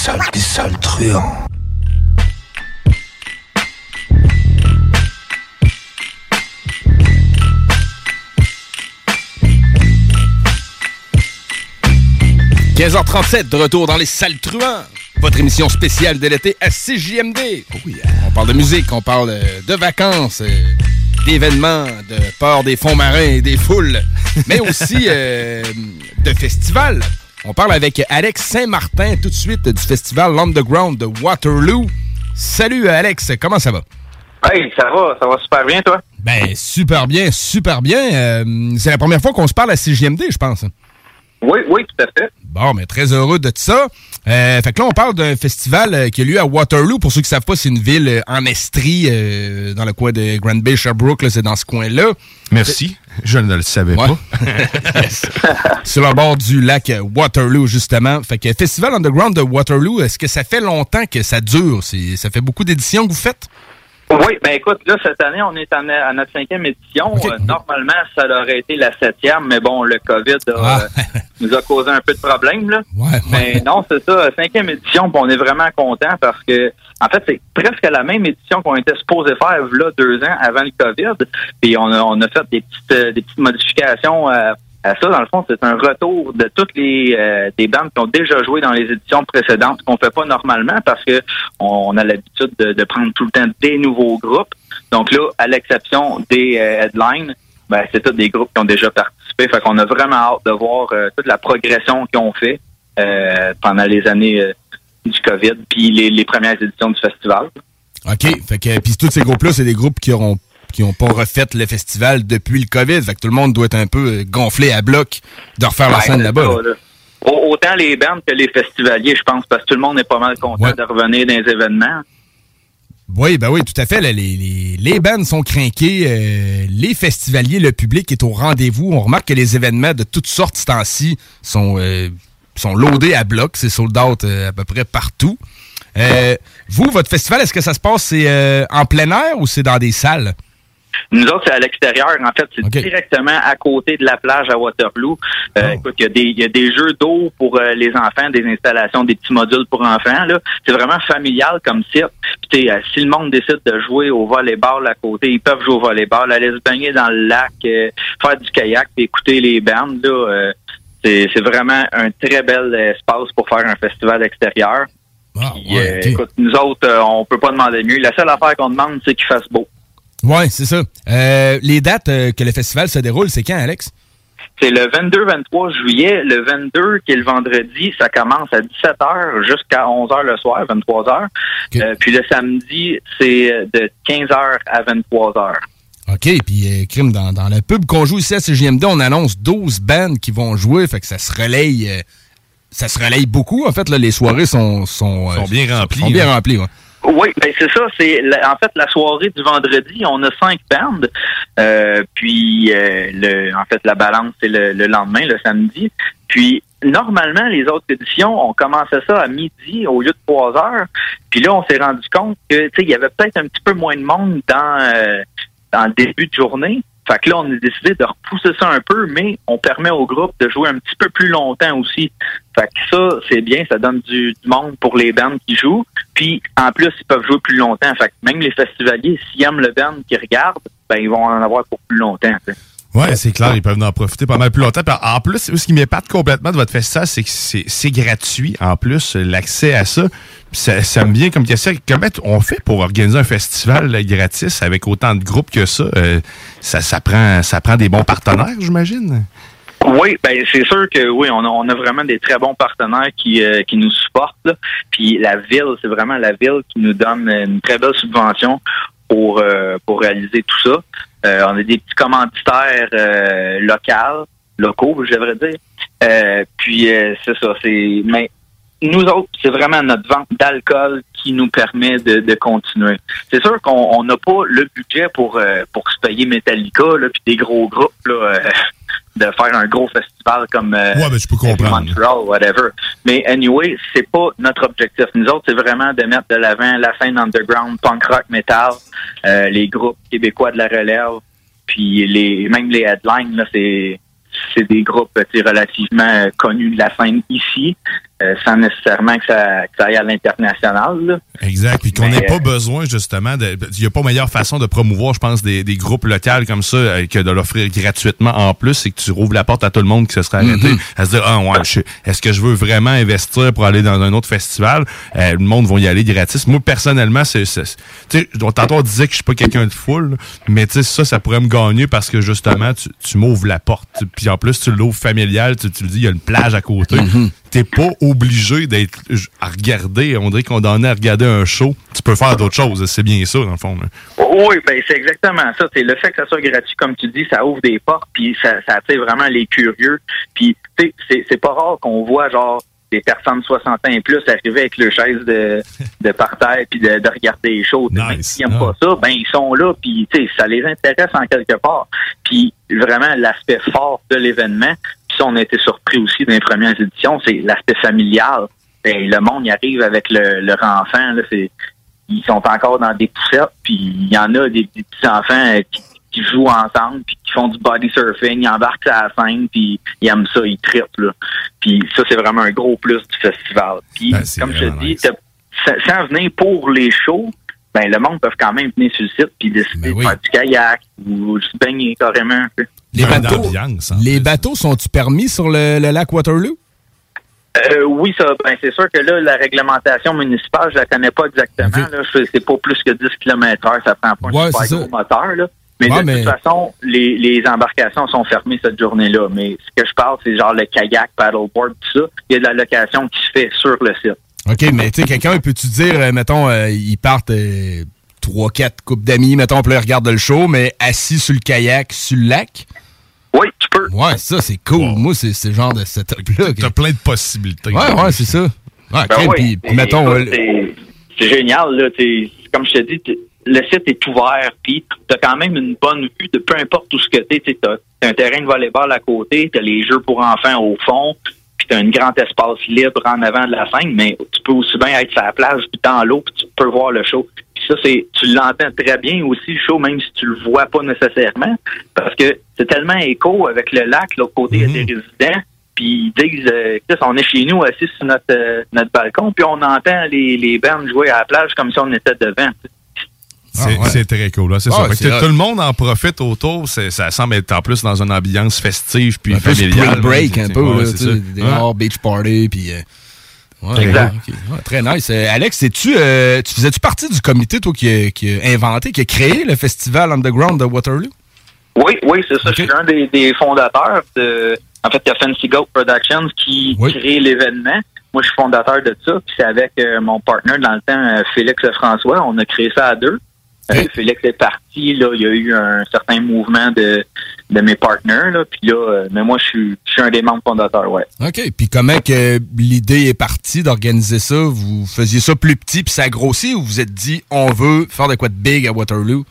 Sales, les sales truands. – 15h37, de retour dans les salles truands. Votre émission spéciale de l'été à CJMD. On parle de musique, on parle de vacances, euh, d'événements, de port des fonds marins et des foules, mais aussi euh, de festivals. On parle avec Alex Saint-Martin tout de suite du festival Underground de Waterloo. Salut Alex, comment ça va? Hey, ça va, ça va super bien, toi? Ben, super bien, super bien. Euh, c'est la première fois qu'on se parle à CJMD, je pense. Oui, oui, tout à fait. Bon, mais très heureux de ça. Euh, fait que là, on parle d'un festival euh, qui a lieu à Waterloo. Pour ceux qui ne savent pas, c'est une ville euh, en Estrie, euh, dans le coin de Grand Bay, Sherbrooke. C'est dans ce coin-là. Merci. Je ne le savais Ouais. pas. Sur le bord du lac euh, Waterloo, justement. Fait que Festival Underground de Waterloo, est-ce que ça fait longtemps que ça dure? C'est- Ça fait beaucoup d'éditions que vous faites? Oui, ben écoute, là, cette année, on est en- à notre cinquième édition. Euh, normalement, ça aurait été la septième, mais bon, le COVID a, Ah. euh, nous a causé un peu de problème, là. Ouais, Mais non, c'est ça, cinquième édition, puis on est vraiment content parce que, en fait, c'est presque la même édition qu'on était supposé faire, là, deux ans avant le COVID. Puis on a, on a fait des petites, euh, des petites modifications euh, à ça. Dans le fond, c'est un retour de toutes les euh, des bandes qui ont déjà joué dans les éditions précédentes qu'on fait pas normalement parce que on, a l'habitude de, de prendre tout le temps des nouveaux groupes. Donc là, à l'exception des euh, headlines, ben, c'est tous des groupes qui ont déjà participé. Fait qu'on a vraiment hâte de voir euh, toute la progression qu'ils ont fait euh, pendant les années euh, du COVID, puis les, les premières éditions du festival. OK. Fait que, puis tous ces groupes-là, c'est des groupes qui auront qui ont pas refait le festival depuis le COVID. Fait que tout le monde doit être un peu euh, gonflé à bloc de refaire la scène là-bas. là. là. Autant les bandes que les festivaliers, je pense, parce que tout le monde est pas mal content de revenir dans les événements. Oui, ben oui, tout à fait. là, les, les, les bands sont craqués, euh, les festivaliers, le public est au rendez-vous. On remarque que les événements de toutes sortes ce temps-ci sont, euh, sont loadés à bloc. C'est sold out euh, à peu près partout. Vous, votre festival, est-ce que ça se passe c'est, en plein air ou c'est dans des salles? Nous autres, c'est à l'extérieur. En fait, c'est directement à côté de la plage à Waterloo. Euh, Écoute, il y, a des- y a des jeux d'eau pour euh, les enfants, des installations, des petits modules pour enfants. Là, C'est vraiment familial comme site. Puis, euh, si le monde décide de jouer au volleyball à côté, ils peuvent jouer au volleyball, aller se baigner dans le lac, euh, faire du kayak, puis écouter les bandes. Là, euh, c'est c'est vraiment un très bel espace pour faire un festival extérieur. Euh, écoute, nous autres, on peut pas demander mieux. La seule affaire qu'on demande, c'est qu'il fasse beau. Oui, c'est ça. Euh, les dates euh, que le festival se déroule, c'est quand, Alex? C'est le 22-23 juillet. Le 22, qui est le vendredi, ça commence à 17h jusqu'à 11h le soir, 23h. Euh, puis le samedi, c'est de 15h à 23h. OK, puis euh, Crime, dans, dans le pub qu'on joue ici à CGMD, on annonce 12 bands qui vont jouer, fait que ça se relaye euh, ça se relaye beaucoup. En fait, là, les soirées sont, sont, Sont bien remplies, Sont bien hein. remplies, ouais. Oui, ben c'est ça. C'est en fait la soirée du vendredi. On a cinq bandes. Euh, puis euh, le, en fait la balance c'est le, le lendemain, le samedi. Puis normalement les autres éditions, on commençait ça à midi au lieu de trois heures. Puis là on s'est rendu compte que tu sais il y avait peut-être un petit peu moins de monde dans euh, dans le début de journée. Fait que là, on a décidé de repousser ça un peu, mais on permet au groupe de jouer un petit peu plus longtemps aussi. Fait que ça, c'est bien, ça donne du, monde pour les bands qui jouent. Puis, en plus, ils peuvent jouer plus longtemps. Fait que même les festivaliers, s'ils aiment le band qu'ils regardent, ben, ils vont en avoir pour plus longtemps. Ouais, c'est clair, ils peuvent en profiter pas mal plus longtemps. En plus, ce qui m'épate complètement de votre festival, c'est que c'est gratuit, en plus, l'accès à ça. Ça, ça me vient comme question, comment on fait pour organiser un festival là, gratis avec autant de groupes que ça? Euh, ça, ça, prend, ça prend des bons partenaires, j'imagine? Oui, ben c'est sûr que oui, on a, on a vraiment des très bons partenaires qui, euh, qui nous supportent. là. Puis la ville, c'est vraiment la ville qui nous donne une très belle subvention pour euh, pour réaliser tout ça. Euh, on a des petits commanditaires euh, locaux, locaux, je devrais dire. Euh, puis euh, c'est ça, c'est mais nous autres, c'est vraiment notre vente d'alcool qui nous permet de, de continuer. C'est sûr qu'on on n'a pas le budget pour euh, pour se payer Metallica là, puis des gros groupes là, euh, de faire un gros festival comme euh, Ouais, ben, je peux comprendre. Montreal, whatever. Mais anyway, c'est pas notre objectif. Nous autres, c'est vraiment de mettre de l'avant la scène underground, punk rock, metal, euh, les groupes québécois de la relève, puis les même les headlines là, c'est c'est des groupes relativement euh, connus de la scène ici, euh, sans nécessairement que ça, que ça aille à l'international. Exact. Puis qu'on n'ait pas euh, besoin, justement, de. Il n'y a pas meilleure façon de promouvoir, je pense, des, des groupes locaux comme ça euh, que de l'offrir gratuitement en plus, c'est que tu rouvres la porte à tout le monde qui se serait arrêté Mhm. à se dire Ah ouais, je- est-ce que je veux vraiment investir pour aller dans un autre festival? Euh, le monde va y aller gratis. Moi, personnellement, c'est. c'est- Tu sais, tantôt on disait que je suis pas quelqu'un de foule, mais tu sais, ça, ça pourrait me gagner parce que justement, tu, tu m'ouvres la porte. Puis en plus, tu l'ouvres familial, tu, tu le dis, il y a une plage à côté. T'es pas obligé d'être à regarder, on dirait qu'on donne à regarder un show. Tu peux faire d'autres choses, c'est bien ça, dans le fond. là. Oui, ben c'est exactement ça. C'est le fait que ça soit gratuit, comme tu dis, ça ouvre des portes, puis ça, ça attire vraiment les curieux. Puis tu sais, c'est pas rare qu'on voit genre des personnes 60 ans et plus arriver avec leur chaise de, de parterre puis de, de regarder les shows. Tu sais, Même s'ils n'aiment pas ça, ben ils sont là, puis tu sais, ça les intéresse en quelque part. Puis vraiment l'aspect fort de l'événement. Ça, on a été surpris aussi dans les premières éditions, c'est l'aspect familial. Ben, le monde y arrive avec le, leur enfant, là, c'est ils sont encore dans des poussettes, puis il y en a des, des petits-enfants euh, qui, qui jouent ensemble, puis qui font du body surfing, ils embarquent à la scène, puis ils aiment ça, ils trippent. Là. Puis ça, c'est vraiment un gros plus du festival. Puis, Ben, comme je te dis, sans, venir pour les shows, ben le monde peut quand même venir sur le site puis décider Ben de faire du kayak ou se baigner carrément. Les bateaux, ambiance, en les plus. bateaux sont-ils permis sur le, le lac Waterloo? Euh, oui, ça, ben, c'est sûr que là, la réglementation municipale, je la connais pas exactement. C'est pas plus que 10 km heure, ça prend pas un Ouais, super gros moteur. Là. Mais Ouais, de mais- toute façon, les, les embarcations sont fermées cette journée-là. Mais ce que je parle, c'est genre le kayak, paddleboard, tout ça. Il y a de la location qui se fait sur le site. OK, mais tu sais, quelqu'un peut-tu dire, euh, mettons, euh, ils partent euh, trois, quatre couples d'amis, mettons, puis regardent le show, mais assis sur le kayak, sur le lac? Oui, tu peux. Ouais, ça, c'est cool. Moi, c'est ce genre de setup-là. T'as plein de possibilités. Ouais, ouais, c'est ça. Ouais, Ben oui. puis- mettons, euh, c'est- génial. Là, t'es- comme je te dis, t'es- le site est ouvert, puis tu as quand même une bonne vue de peu importe où ce que tu es. Tu as, un terrain de volleyball à côté, tu as les jeux pour enfants au fond, puis tu as un grand espace libre en avant de la scène, mais tu peux aussi bien être sur la plage, puis dans l'eau, puis tu peux voir le show. Ça, c'est tu l'entends très bien aussi, le show, même si tu le vois pas nécessairement, parce que c'est tellement écho avec le lac, l'autre côté, il y a des résidents, puis ils disent, euh, Chris, on est chez nous assis sur notre, euh, notre balcon, puis on entend les, les bands jouer à la plage comme si on était devant. C'est Ah, ouais. c'est très cool. là, C'est Ah, tout le monde en profite autour. Ça semble être en plus dans une ambiance festive puis familiale. break, un peu, Ouais, là, des beach party, puis... euh, ouais, Exact. ouais, ok. Ouais, très nice. Euh, Alex, sais-tu, euh, tu faisais-tu partie du comité, toi, qui a, qui a inventé, qui a créé le festival Underground de Waterloo? Oui, oui, c'est ça. Je suis un des, des fondateurs de. En fait, il y a Fancy Goat Productions qui crée l'événement. Moi, je suis fondateur de ça. Puis c'est avec euh, mon partner dans le temps, euh, Félix François. On a créé ça à deux. Euh, Félix est parti. Là, il y a eu un certain mouvement de, de mes partenaires. Là, puis là, euh, mais moi, je suis, je suis un des membres fondateurs. Ouais. OK. Puis comment que l'idée est partie d'organiser ça? Vous faisiez ça plus petit puis ça a grossi ou vous vous êtes dit on veut faire de quoi de big à Waterloo?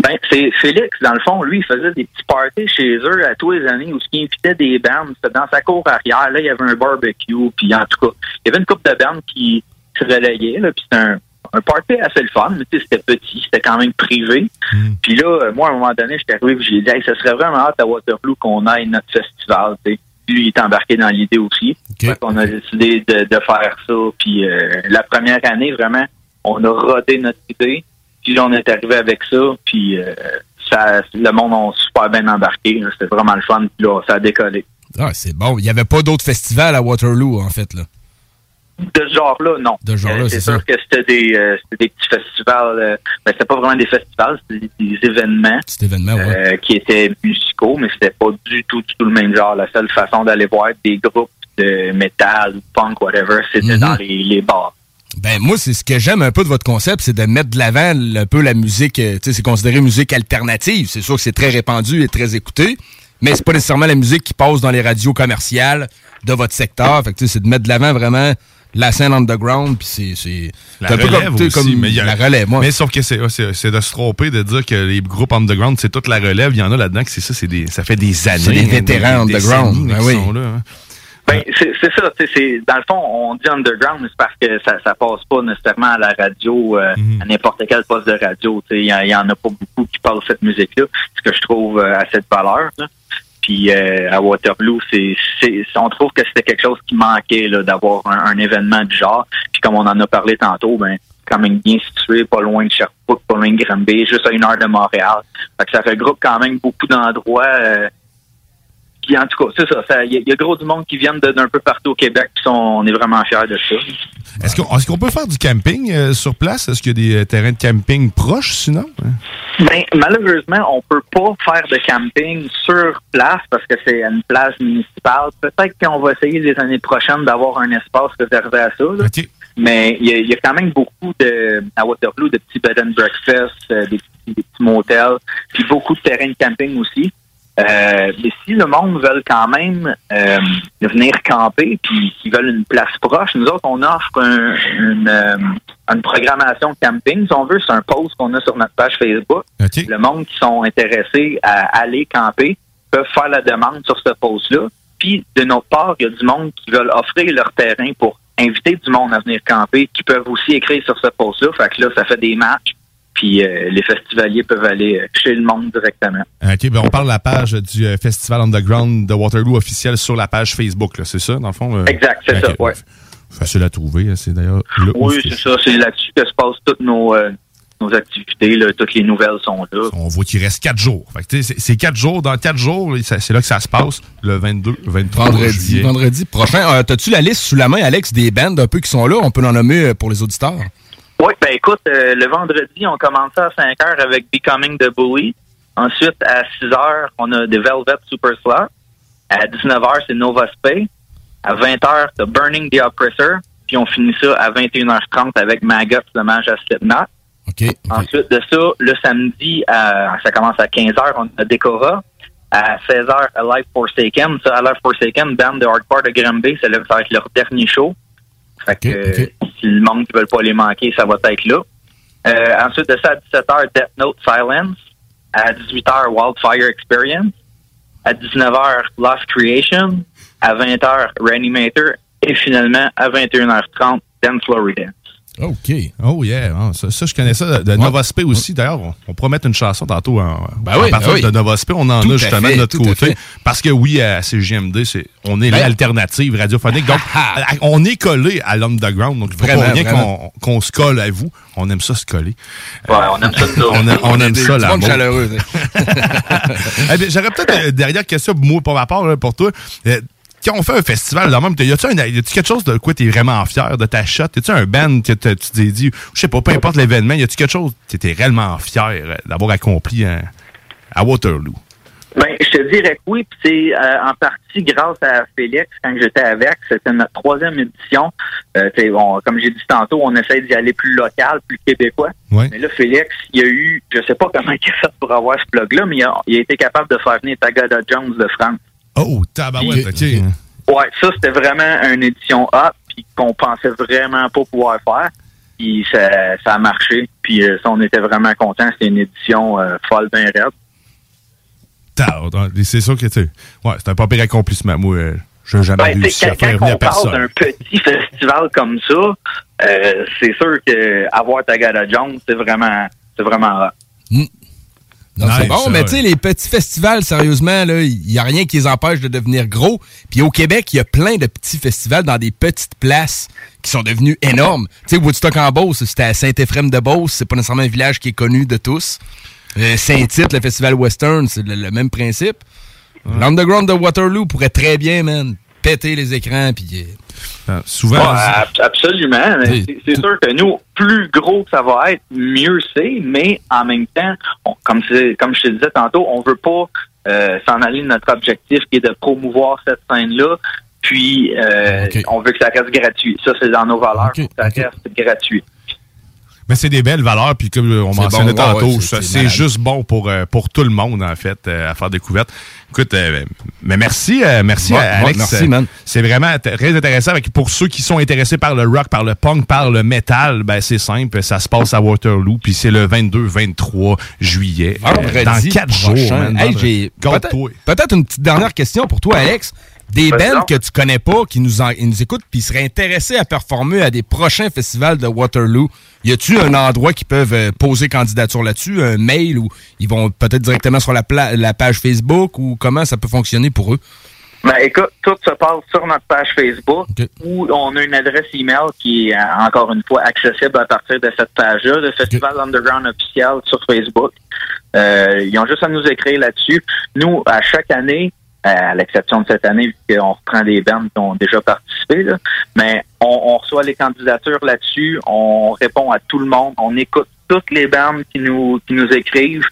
Ben, c'est Félix, dans le fond, lui, il faisait des petits parties chez eux à tous les années où il invitait des bandes. C'était dans sa cour arrière. Là, il y avait un barbecue. Puis en tout cas, il y avait une couple de bandes qui se relayaient. Là, puis c'était un, un party assez le fun. Mais c'était petit, c'était quand même privé. Puis là, euh, moi, à un moment donné, j'étais arrivé et j'ai dit, hey, ça serait vraiment hâte à Waterloo qu'on aille notre festival. tu sais. Lui, il est embarqué dans l'idée aussi. Fait qu'on a décidé de, de faire ça. Puis euh, la première année, vraiment, on a rodé notre idée. Puis là, on est arrivé avec ça. Puis euh, ça, le monde a super bien embarqué. C'était vraiment le fun. Puis là, ça a décollé. Ah, c'est bon. Il n'y avait pas d'autres festivals à Waterloo, en fait, là. De ce genre-là, non. De ce genre-là, Euh, c'est sûr ça. que c'était des, euh, c'était des petits festivals. euh, ben, c'était pas vraiment des festivals, c'était des, des événements Cet événement, ouais. euh, qui étaient musicaux, mais c'était pas du tout, du tout le même genre. La seule façon d'aller voir des groupes de métal, punk, whatever, c'était Mhm. dans les, les bars. Ben moi, c'est ce que j'aime un peu de votre concept, c'est de mettre de l'avant un peu la musique. euh, Tu sais, c'est considéré musique alternative. C'est sûr que c'est très répandu et très écouté, mais c'est pas nécessairement la musique qui passe dans les radios commerciales de votre secteur. Fait que tu sais, c'est de mettre de l'avant vraiment la scène underground. Puis c'est c'est La un peu relève comme, aussi, comme mais il y a- la relève. Moi, Mais sauf que c'est c'est- c'est de se tromper de dire que les groupes underground, c'est toute la relève. Il y en a là-dedans que c'est ça, c'est des, ça fait des années. C'est des vétérans des underground, décennies, ben oui. sont là, hein. Ben, c'est c'est ça. tu sais, c'est Dans le fond, on dit underground, mais c'est parce que ça, ça passe pas nécessairement à la radio, euh, Mhm. à n'importe quel poste de radio. tu sais. Il y, en- il y en a pas beaucoup qui parlent cette musique-là, ce que je trouve euh, à cette valeur. là. Puis euh, à Waterloo, c'est, on trouve que c'était quelque chose qui manquait d'avoir un, un événement du genre. Puis comme on en a parlé tantôt, ben quand même bien situé, pas loin de Sherbrooke, pas loin de Granby, juste à une heure de Montréal. Fait que ça regroupe quand même beaucoup d'endroits. euh, puis en tout cas, c'est ça. Il y, a- il y a gros du monde qui viennent d'un peu partout au Québec. Puis on est vraiment fiers de ça. Est-ce qu'on qu'on peut faire du camping euh, sur place? Est-ce qu'il y a des euh, terrains de camping proches sinon? Ben, malheureusement, on peut pas faire de camping sur place parce que c'est une place municipale. Peut-être qu'on va essayer les années prochaines d'avoir un espace réservé à ça. là. Mais il y, a- il y a quand même beaucoup de à Waterloo de petits bed and breakfast, euh, des petits motels, puis beaucoup de terrains de camping aussi. Euh, mais si le monde veut quand même euh, venir camper puis qu'ils veulent une place proche, nous autres, on offre un- une, euh, une programmation camping, si on veut. C'est un post qu'on a sur notre page Facebook. Le monde qui sont intéressés à aller camper peuvent faire la demande sur ce post-là. Puis, de notre part, il y a du monde qui veulent offrir leur terrain pour inviter du monde à venir camper, qui peuvent aussi écrire sur ce post-là. Fait que là, ça fait des matchs. Puis, euh, les festivaliers peuvent aller euh, chez le monde directement. OK, ben on parle de la page du euh, Festival Underground de Waterloo officiel sur la page Facebook, là, c'est ça, dans le fond? euh? Exact, c'est ça, ouais. Facile à trouver, hein, c'est d'ailleurs Oui, c'est ça. C'est là-dessus que se passent toutes nos, euh, nos activités. Là. Toutes les nouvelles sont là. on voit qu'il reste quatre jours. Fait que, tu sais, c'est quatre jours. Dans quatre jours, c'est là que ça se passe, le 22, 23 vendredi, juillet. vendredi prochain. Euh, T'as-tu la liste sous la main, Alex, des bands un peu qui sont là? On peut en nommer pour les auditeurs. Oui, ben écoute, euh, le vendredi, on commence à 5 heures avec Becoming the Bully. Ensuite, à 6 heures, on a The Velvet Super Slot. À 19 heures, c'est Nova Spay. À 20 heures, c'est Burning the Oppressor. Puis on finit ça à 21h30 avec Maggots, le mage à Slipknot. Ensuite de ça, le samedi, à- ça commence à 15 heures, on a Decora. À 16 heures, Alive Forsaken. Ça, Alive Forsaken, band de hardcore de Granby, ça va être leur dernier show. Fait que euh, si le monde ne veut pas les manquer, ça va être là. Euh, ensuite de ça, à 17h, Death Note Silence. À 18h, Wildfire Experience. À 19h, Lost Creation. À 20h, Reanimator. Et finalement, à 21h30, Dance Floor Dance. OK. Oh yeah, Ah, ça, ça, je connais ça de, de Nova Spé aussi. D'ailleurs, on, on pourrait mettre une chanson tantôt en, Ben en oui, partant ben oui. de Nova Spé. On en Tout a justement fait, de notre côté. Parce que oui, à CGMD, c'est, on est Ben- l'alternative radiophonique. Donc, à- on est collé à l'underground. Donc, il faut Vraiment, pas rien qu'on, se colle à vous. On aime ça se coller. Ouais, on aime ça. on, a- on aime Des- ça, monde chaleureux. Eh bien, J'aurais peut-être une dernière question moi, pour ma part, là, pour toi. Euh, quand on fait un festival, là même, y a-tu quelque chose de quoi tu es vraiment fier de ta shot? Y a-tu un band que tu t'es dit, je sais pas, peu importe l'événement, y a-tu quelque chose que tu étais réellement fier euh, d'avoir accompli? hein? à Waterloo? Ben, je te dirais que oui, puis c'est euh, en partie grâce à Félix quand j'étais avec. C'était notre troisième édition. Euh, on- comme j'ai dit tantôt, on essaie d'y aller plus local, plus québécois. Ouais. Mais là, Félix, il a eu, je sais pas comment il a fait pour avoir ce plug-là, mais il a, il a été capable de faire venir Tagada Jones de France. Oh, tabarouette, OK. Ouais, ça, c'était vraiment une édition up, puis qu'on pensait vraiment pas pouvoir faire. Puis ça, ça a marché, puis euh, ça, on était vraiment contents. C'était une édition euh, folle, bien raide. Ta- C'est sûr que, tu sais, ouais, c'est un pas pire accomplissement. Moi, euh, je n'ai jamais Ben, réussi à faire quand venir on parle personne. d'un petit festival comme ça, euh, c'est sûr que avoir Tagada Jones, c'est vraiment, c'est vraiment hot. Non, c'est bon, ça, mais tu sais, les petits festivals, sérieusement, il n'y a rien qui les empêche de devenir gros. Puis au Québec, il y a plein de petits festivals dans des petites places qui sont devenus énormes. Tu sais, Woodstock en Beauce, c'était à Saint-Éphrem-de-Beauce, c'est pas nécessairement un village qui est connu de tous. Euh, Saint-Tite, le festival western, c'est le, le même principe. L'Underground de Waterloo pourrait très bien, man, péter les écrans, puis... euh, souvent... Ab- absolument. C'est sûr que nous, plus gros que ça va être, mieux c'est, mais en même temps, on- comme, comme je te disais tantôt, on veut pas euh, s'en aller de notre objectif qui est de promouvoir cette scène-là. Puis, euh, on veut que ça reste gratuit. Ça, c'est dans nos valeurs. Faut que ça reste gratuit. Mais c'est des belles valeurs, puis comme on mentionnait bon, ouais, tantôt, ouais, c'est- juste bon pour, euh, pour tout le monde, en fait, euh, à faire découverte. Écoute, euh, mais merci, euh, merci à Alex. merci, man. C'est vraiment très intéressant. Avec, pour ceux qui sont intéressés par le rock, par le punk, par le metal, ben c'est simple, ça se passe à Waterloo, puis c'est le 22-23 juillet. euh, dans quatre jours, man, Hey, peut-être une petite dernière question pour toi, Alex. Des bands que tu connais pas, qui nous, en- ils nous écoutent, puis seraient intéressés à performer à des prochains festivals de Waterloo. Y a-tu un endroit qui peuvent euh, poser candidature là-dessus, un mail ou ils vont peut-être directement sur la, pla- la page Facebook ou comment ça peut fonctionner pour eux? Ben, écoute, tout se passe sur notre page Facebook où on a une adresse email qui est, euh, encore une fois, accessible à partir de cette page-là, le Festival Underground officiel sur Facebook. Euh, ils ont juste à nous écrire là-dessus. Nous, à chaque année, à l'exception de cette année, vu qu'on reprend des bandes qui ont déjà participé, là, mais on, on reçoit les candidatures là-dessus, on répond à tout le monde, on écoute toutes les bandes qui nous qui nous écrivent.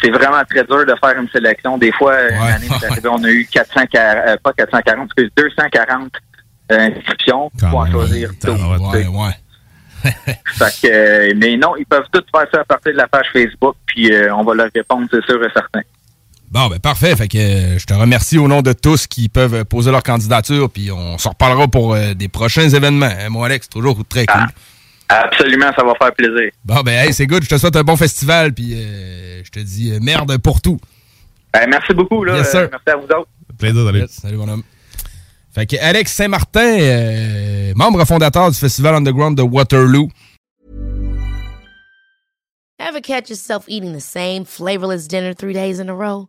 C'est vraiment très dur de faire une sélection. Des fois, une année arrivé, on a eu 440, euh, pas 440, excuse, 240 euh, inscriptions pour en choisir 12. Ouais, ouais. Fait que, euh, mais non, ils peuvent tous faire ça à partir de la page Facebook, puis euh, on va leur répondre, c'est sûr et certain. Bon, ben parfait. Fait que euh, je te remercie au nom de tous qui peuvent poser leur candidature, puis on s'en reparlera pour euh, des prochains événements. Hein, mon Alex, toujours très cool. Absolument, ça va faire plaisir. Bon, ben, hey, c'est good. Je te souhaite un bon festival, puis euh, je te dis euh, merde pour tout. Ben, merci beaucoup, là. Yes, Euh, merci à vous autres. Plaisir d'aller. Yes, salut, mon homme. Fait que Alex Saint-Martin, euh, membre fondateur du Festival Underground de Waterloo. Ever catch yourself eating the same flavorless dinner three days in a row?